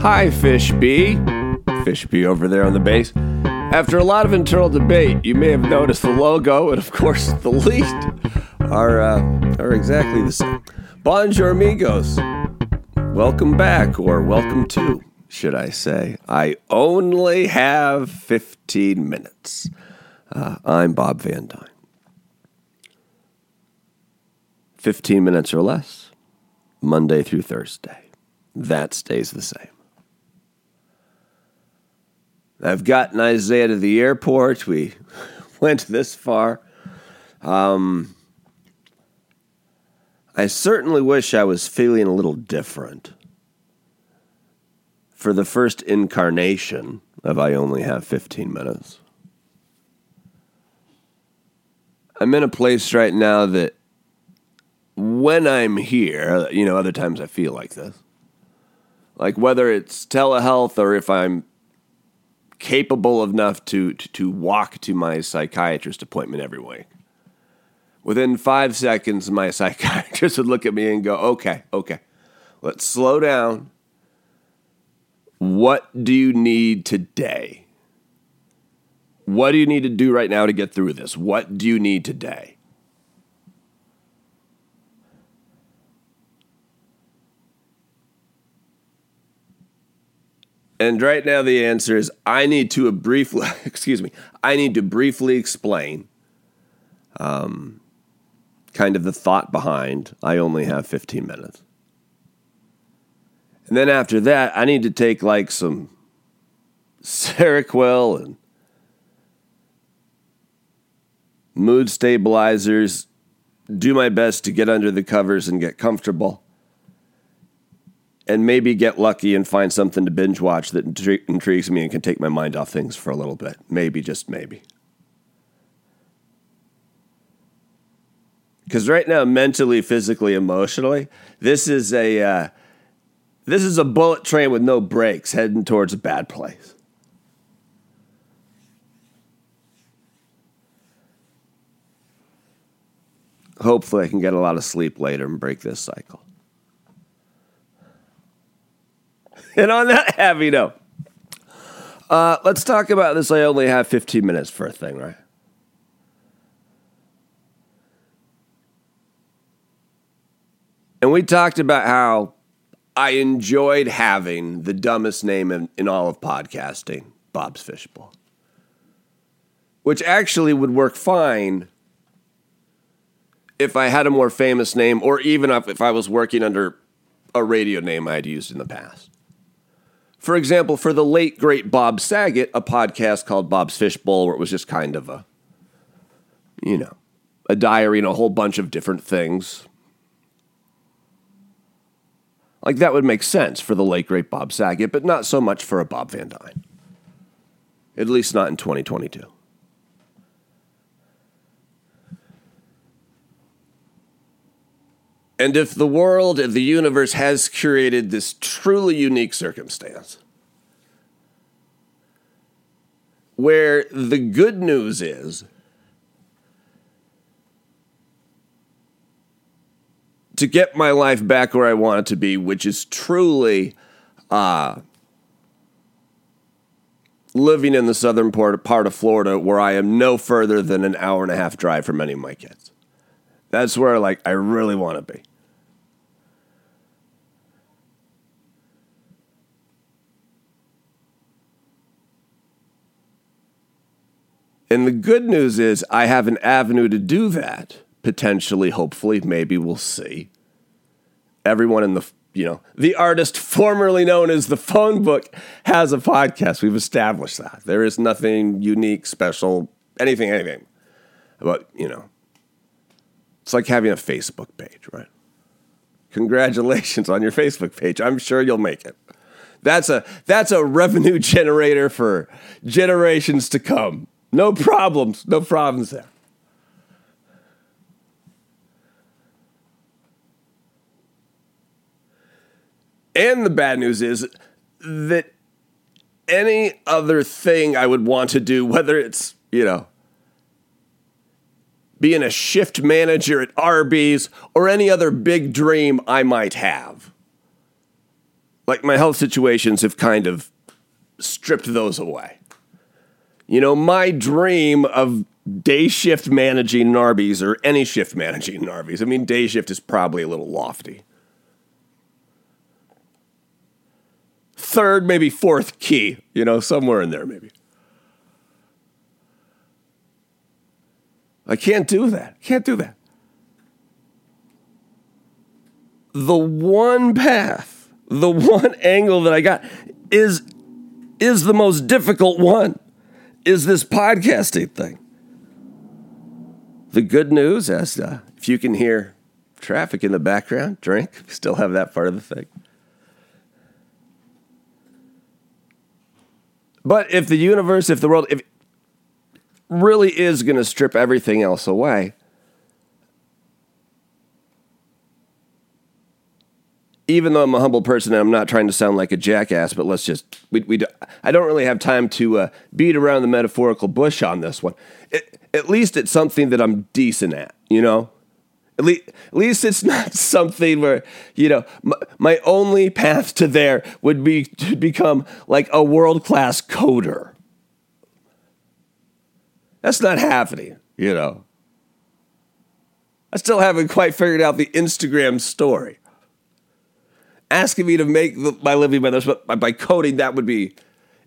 Hi, Fish B. Fish B over there on the base. After a lot of internal debate, you may have noticed the logo and, of course, the lead are, uh, are exactly the same. Bonjour, amigos. Welcome back, or welcome to, should I say. I only have 15 minutes. Uh, I'm Bob Van Dyne. 15 minutes or less, Monday through Thursday. That stays the same. I've gotten Isaiah to the airport. We went this far. Um, I certainly wish I was feeling a little different. For the first incarnation of I Only Have 15 Minutes. I'm in a place right now that when I'm here, you know, other times I feel like this. Like whether it's telehealth or if I'm capable enough to, to, to walk to my psychiatrist appointment every week. Within five seconds, my psychiatrist would look at me and go, okay, okay, let's slow down. What do you need today? What do you need to do right now to get through this? What do you need today? And right now the answer is I need to briefly excuse me, I need to briefly explain um, kind of the thought behind I only have 15 minutes. And then after that, I need to take like some Seroquel and mood stabilizers, do my best to get under the covers and get comfortable and maybe get lucky and find something to binge watch that intri- intrigues me and can take my mind off things for a little bit. Maybe, just maybe. Because right now, mentally, physically, emotionally, this is a uh, this is a bullet train with no brakes heading towards a bad place. Hopefully, I can get a lot of sleep later and break this cycle. And on that happy note, uh, let's talk about this. I only have 15 minutes for a thing, right? And we talked about how I enjoyed having the dumbest name in, in all of podcasting, Bob's Fishbowl, which actually would work fine if I had a more famous name or even if I was working under a radio name I had used in the past. For example, for the late great Bob Saget, a podcast called Bob's Fishbowl, where it was just kind of a, you know, a diary and a whole bunch of different things. Like that would make sense for the late great Bob Saget, but not so much for a Bob Van Dyne. At least not in 2022. And if the world the universe has created this truly unique circumstance, where the good news is to get my life back where I want it to be, which is truly uh, living in the southern part of Florida where I am no further than an hour and a half drive from any of my kids. That's where like I really want to be. And the good news is I have an avenue to do that. Potentially, hopefully, maybe we'll see. Everyone in the you know, the artist formerly known as the phone book has a podcast. We've established that. There is nothing unique, special, anything, anything. But, you know, it's like having a Facebook page, right? Congratulations on your Facebook page. I'm sure you'll make it. That's a that's a revenue generator for generations to come. No problems, no problems there. And the bad news is that any other thing I would want to do, whether it's, you know, being a shift manager at Arby's or any other big dream I might have, like my health situations have kind of stripped those away. You know, my dream of day shift managing in Arby's or any shift managing in Arby's. I mean, day shift is probably a little lofty. Third, maybe fourth key, you know, somewhere in there, maybe. I can't do that. Can't do that. The one path, the one angle that I got is is the most difficult one. Is this podcasting thing. The good news is uh, if you can hear traffic in the background, drink, still have that part of the thing. But if the universe, if the world, if really is going to strip everything else away, even though I'm a humble person and I'm not trying to sound like a jackass, but let's just we, we I don't really have time to uh, beat around the metaphorical bush on this one. It, at least it's something that I'm decent at, you know. At least, at least it's not something where you know my, my only path to there would be to become like a world class coder. That's not happening, you know. I still haven't quite figured out the Instagram story asking me to make my living by this, but by coding, that would be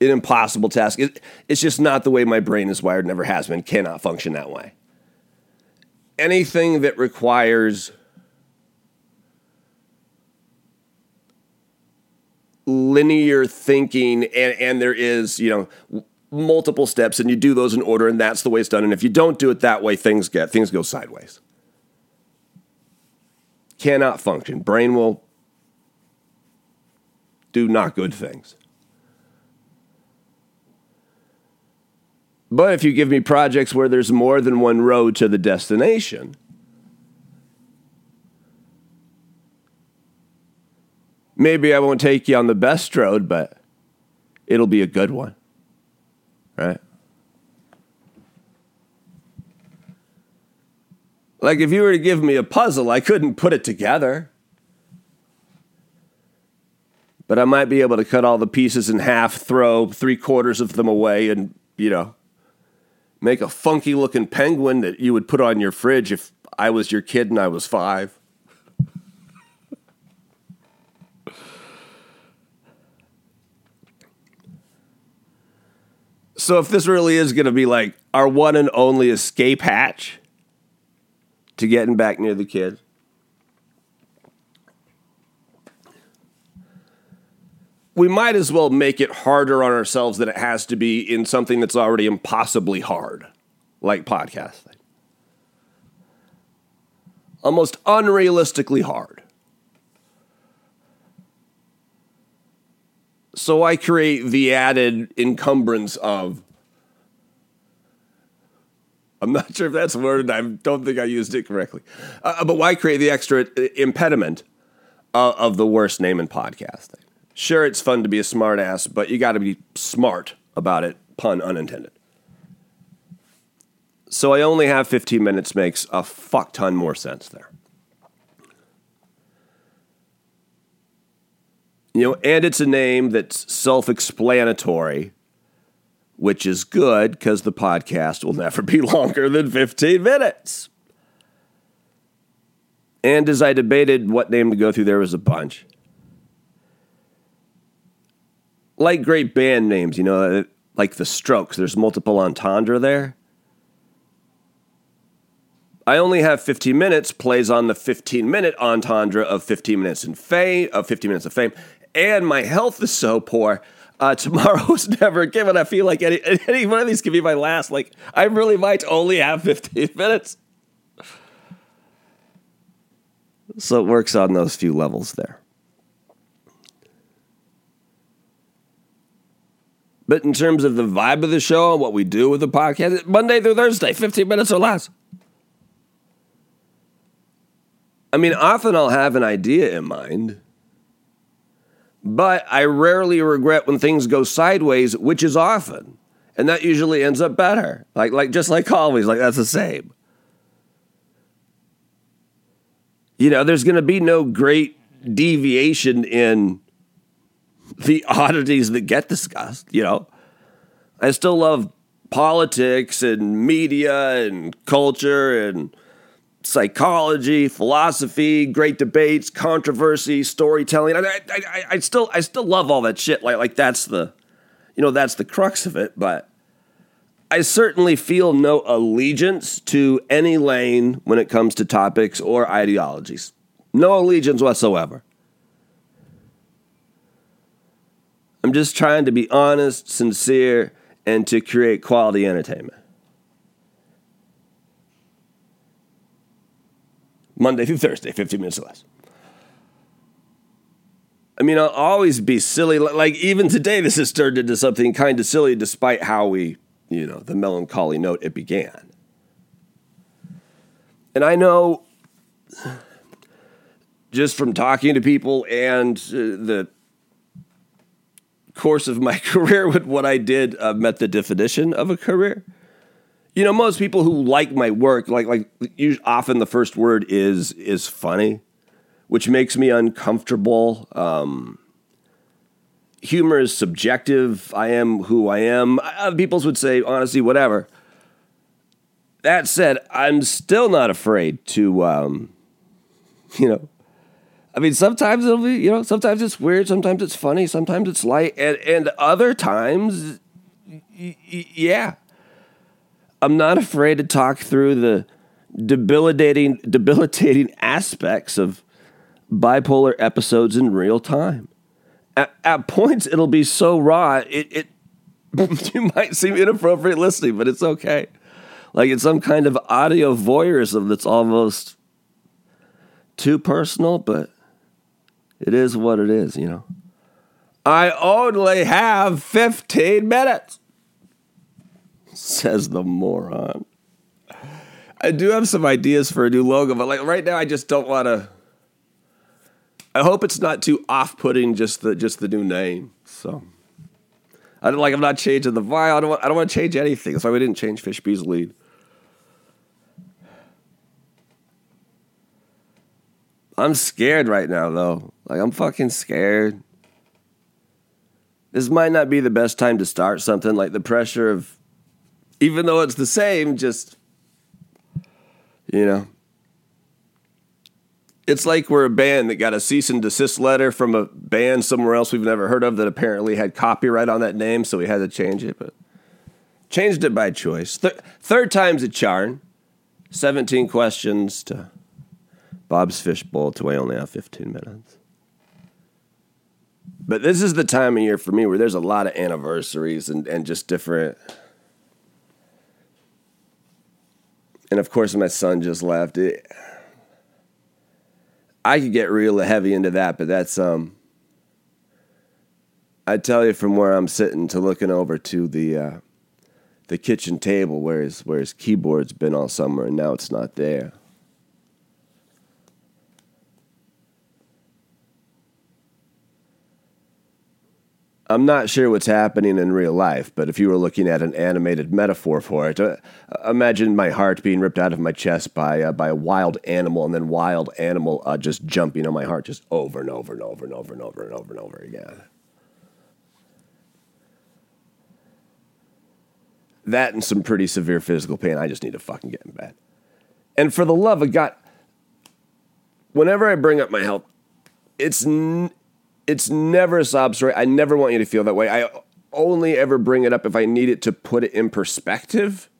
an impossible task. It, it's just not the way my brain is wired, never has been, cannot function that way. Anything that requires linear thinking and, and there is, you know, multiple steps and you do those in order and that's the way it's done. And if you don't do it that way, things get things go sideways. Cannot function. Brain will do not good things. But if you give me projects where there's more than one road to the destination, maybe I won't take you on the best road, but it'll be a good one. Right? Like if you were to give me a puzzle, I couldn't put it together but I might be able to cut all the pieces in half, throw three quarters of them away, and, you know, make a funky looking penguin that you would put on your fridge if I was your kid and I was five. So, if this really is going to be like our one and only escape hatch to getting back near the kids, we might as well make it harder on ourselves than it has to be in something that's already impossibly hard, like podcasting. Almost unrealistically hard. So I create the added encumbrance of. I'm not sure if that's a word. I don't think I used it correctly. Uh, but why create the extra impediment uh, of the worst name in podcasting? Sure, it's fun to be a smartass, but you got to be smart about it, pun unintended. So I only have 15 minutes makes a fuck ton more sense there. You know, and it's a name that's self explanatory, which is good because the podcast will never be longer than 15 minutes. And as I debated what name to go through, there was a bunch like great band names, you know, uh, like the Strokes. There's multiple entendre there. I only have 15 minutes plays on the 15 minute entendre of 15 minutes in fame of 15 minutes of fame, and my health is so poor. Uh, tomorrow's never given. I feel like any, any one of these could be my last. Like I really might only have 15 minutes. So it works on those few levels there. But in terms of the vibe of the show and what we do with the podcast, Monday through Thursday, 15 minutes or less. I mean, often I'll have an idea in mind, but I rarely regret when things go sideways, which is often. And that usually ends up better. Like, like just like always, like that's the same. You know, there's going to be no great deviation in the oddities that get discussed, you know. I still love politics and media and culture and psychology, philosophy, great debates, controversy, storytelling. I, I, I, I, still I still love all that shit. Like like that's the you know that's the crux of it. But I certainly feel no allegiance to any lane when it comes to topics or ideologies. No allegiance whatsoever. I'm just trying to be honest, sincere, and to create quality entertainment. Monday through Thursday, 15 minutes or less. I mean, I'll always be silly. Like, even today, this has turned into something kind of silly despite how we, you know, the melancholy note it began. And I know just from talking to people and uh, the course of my career with what I did uh, met the definition of a career you know, most people who like my work, like like often the first word is is funny, which makes me uncomfortable. Um, humor is subjective. I am who I am. Other people would say honesty, whatever. That said, I'm still not afraid to, um, you know. I mean, sometimes it'll be, you know, sometimes it's weird, sometimes it's funny, sometimes it's light, and and other times, y- y- yeah I'm not afraid to talk through the debilitating debilitating aspects of bipolar episodes in real time. At, at points, it'll be so raw, it, it you might seem inappropriate listening, but it's okay. Like it's some kind of audio voyeurism that's almost too personal, but it is what it is, you know. I only have 15 minutes says the moron. I do have some ideas for a new logo, but like right now, I just don't want to. I hope it's not too off-putting. Just the just the new name. So I don't like. I'm not changing the vial. I don't. Want, I don't want to change anything. That's why we didn't change Fishbee's lead. I'm scared right now, though. Like I'm fucking scared. This might not be the best time to start something. Like the pressure of even though it's the same, just, you know. It's like we're a band that got a cease and desist letter from a band somewhere else we've never heard of that apparently had copyright on that name, so we had to change it, but changed it by choice. Th- third time's a charm. 17 questions to Bob's Fishbowl to I only have 15 minutes. But this is the time of year for me where there's a lot of anniversaries and, and just different And of course, my son just left. It, I could get real heavy into that, but that's um. I tell you from where I'm sitting to looking over to the uh, the kitchen table where his where his keyboard's been all summer and now it's not there. I'm not sure what's happening in real life, but if you were looking at an animated metaphor for it, uh, imagine my heart being ripped out of my chest by uh, by a wild animal, and then wild animal uh, just jumping on my heart just over and over and over and over and over and over and over again. That and some pretty severe physical pain. I just need to fucking get in bed. And for the love of God, whenever I bring up my health, it's. N- it's never a sob story. I never want you to feel that way. I only ever bring it up if I need it to put it in perspective.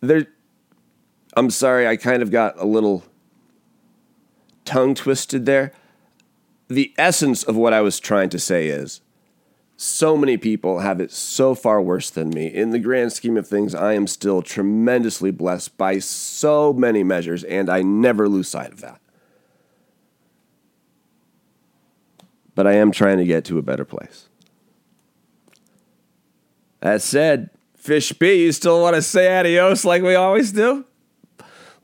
There, I'm sorry, I kind of got a little tongue twisted there. The essence of what I was trying to say is so many people have it so far worse than me. In the grand scheme of things, I am still tremendously blessed by so many measures, and I never lose sight of that. But I am trying to get to a better place. That said, Fish B, you still want to say adios like we always do?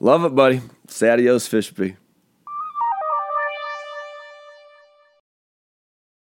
Love it, buddy. Say adios, Fish B.